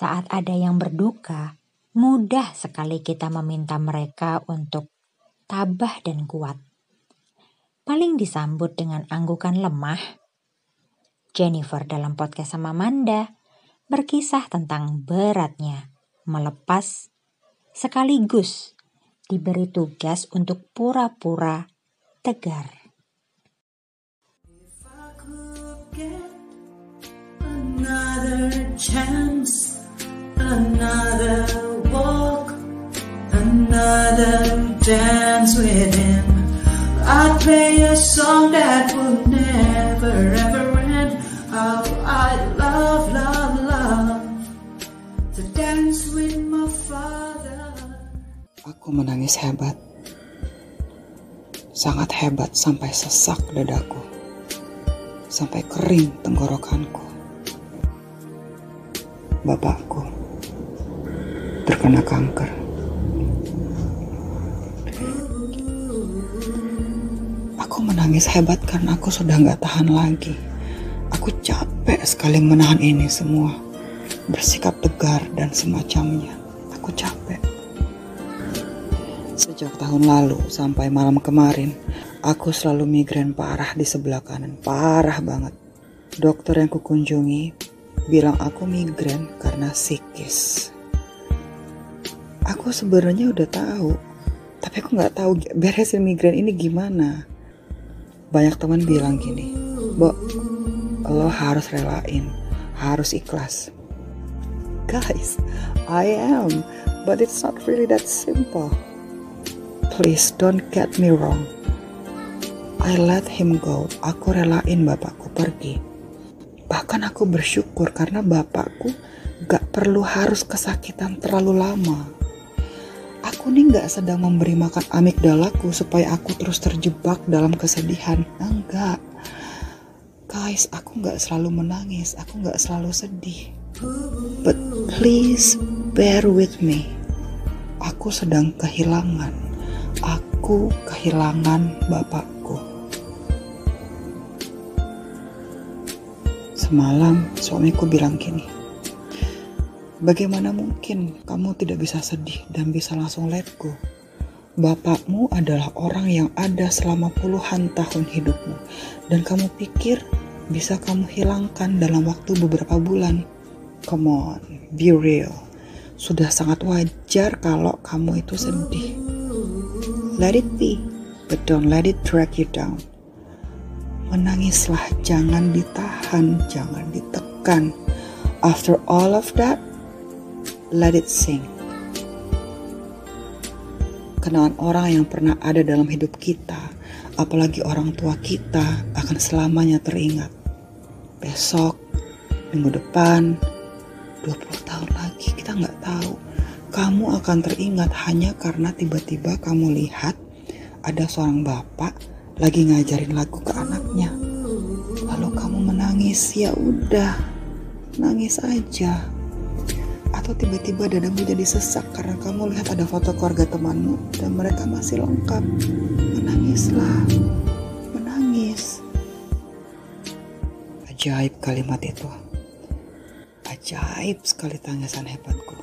Saat ada yang berduka, mudah sekali kita meminta mereka untuk tabah dan kuat. Paling disambut dengan anggukan lemah. Jennifer dalam podcast sama Manda berkisah tentang beratnya melepas sekaligus diberi tugas untuk pura-pura tegar. another chance, another walk, another dance with him. I'd play a song that would never ever end. How I love, love, love to dance with my father. Aku menangis hebat. Sangat hebat sampai sesak dadaku. Sampai kering tenggorokanku bapakku terkena kanker. Aku menangis hebat karena aku sudah nggak tahan lagi. Aku capek sekali menahan ini semua. Bersikap tegar dan semacamnya. Aku capek. Sejak tahun lalu sampai malam kemarin, aku selalu migrain parah di sebelah kanan. Parah banget. Dokter yang kukunjungi bilang aku migrain karena psikis. Aku sebenarnya udah tahu, tapi aku nggak tahu beresin migrain ini gimana. Banyak teman bilang gini, Bo, lo harus relain, harus ikhlas. Guys, I am, but it's not really that simple. Please don't get me wrong. I let him go. Aku relain bapakku pergi Bahkan aku bersyukur karena bapakku gak perlu harus kesakitan terlalu lama. Aku nih gak sedang memberi makan amigdalaku supaya aku terus terjebak dalam kesedihan. Enggak. Guys, aku gak selalu menangis, aku gak selalu sedih. But please bear with me. Aku sedang kehilangan. Aku kehilangan bapak. Semalam suamiku bilang gini, Bagaimana mungkin kamu tidak bisa sedih dan bisa langsung let go? Bapakmu adalah orang yang ada selama puluhan tahun hidupmu dan kamu pikir bisa kamu hilangkan dalam waktu beberapa bulan. Come on, be real. Sudah sangat wajar kalau kamu itu sedih. Let it be, but don't let it drag you down. Menangislah, jangan ditahan, jangan ditekan. After all of that, let it sing. Kenangan orang yang pernah ada dalam hidup kita, apalagi orang tua kita, akan selamanya teringat. Besok, minggu depan, 20 tahun lagi, kita nggak tahu. Kamu akan teringat hanya karena tiba-tiba kamu lihat ada seorang bapak lagi ngajarin lagu ke anaknya. Lalu kamu menangis, ya udah, nangis aja. Atau tiba-tiba dadamu jadi sesak karena kamu lihat ada foto keluarga temanmu dan mereka masih lengkap. Menangislah, menangis. Ajaib kalimat itu. Ajaib sekali tangisan hebatku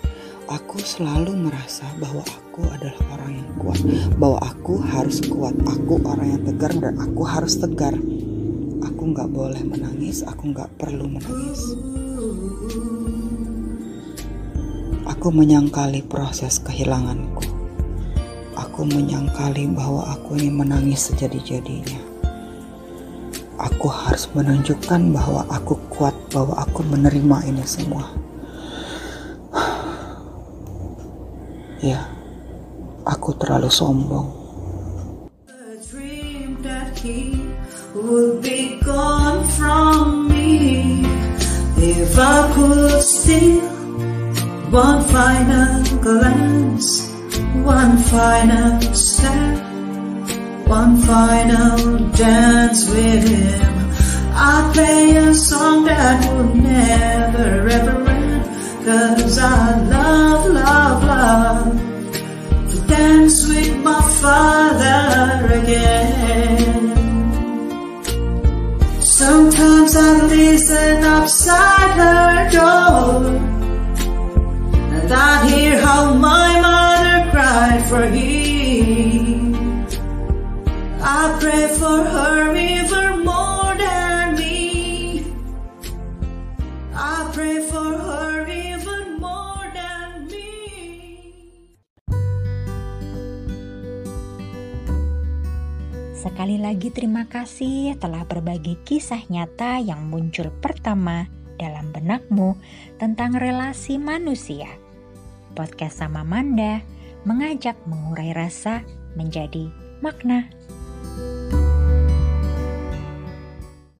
aku selalu merasa bahwa aku adalah orang yang kuat, bahwa aku harus kuat, aku orang yang tegar dan aku harus tegar. Aku nggak boleh menangis, aku nggak perlu menangis. Aku menyangkali proses kehilanganku. Aku menyangkali bahwa aku ini menangis sejadi-jadinya. Aku harus menunjukkan bahwa aku kuat, bahwa aku menerima ini semua. Ya, aku terlalu sombong. If I could steal one final glance, one final step, one final dance with him, I'd play a song that would never ever end. Cause I love, love, love to dance with my father again. Sometimes I listen outside him. I pray for her even more than me. I pray for her even more than me. Sekali lagi terima kasih telah berbagi kisah nyata yang muncul pertama dalam benakmu tentang relasi manusia. Podcast sama Manda mengajak mengurai rasa menjadi makna.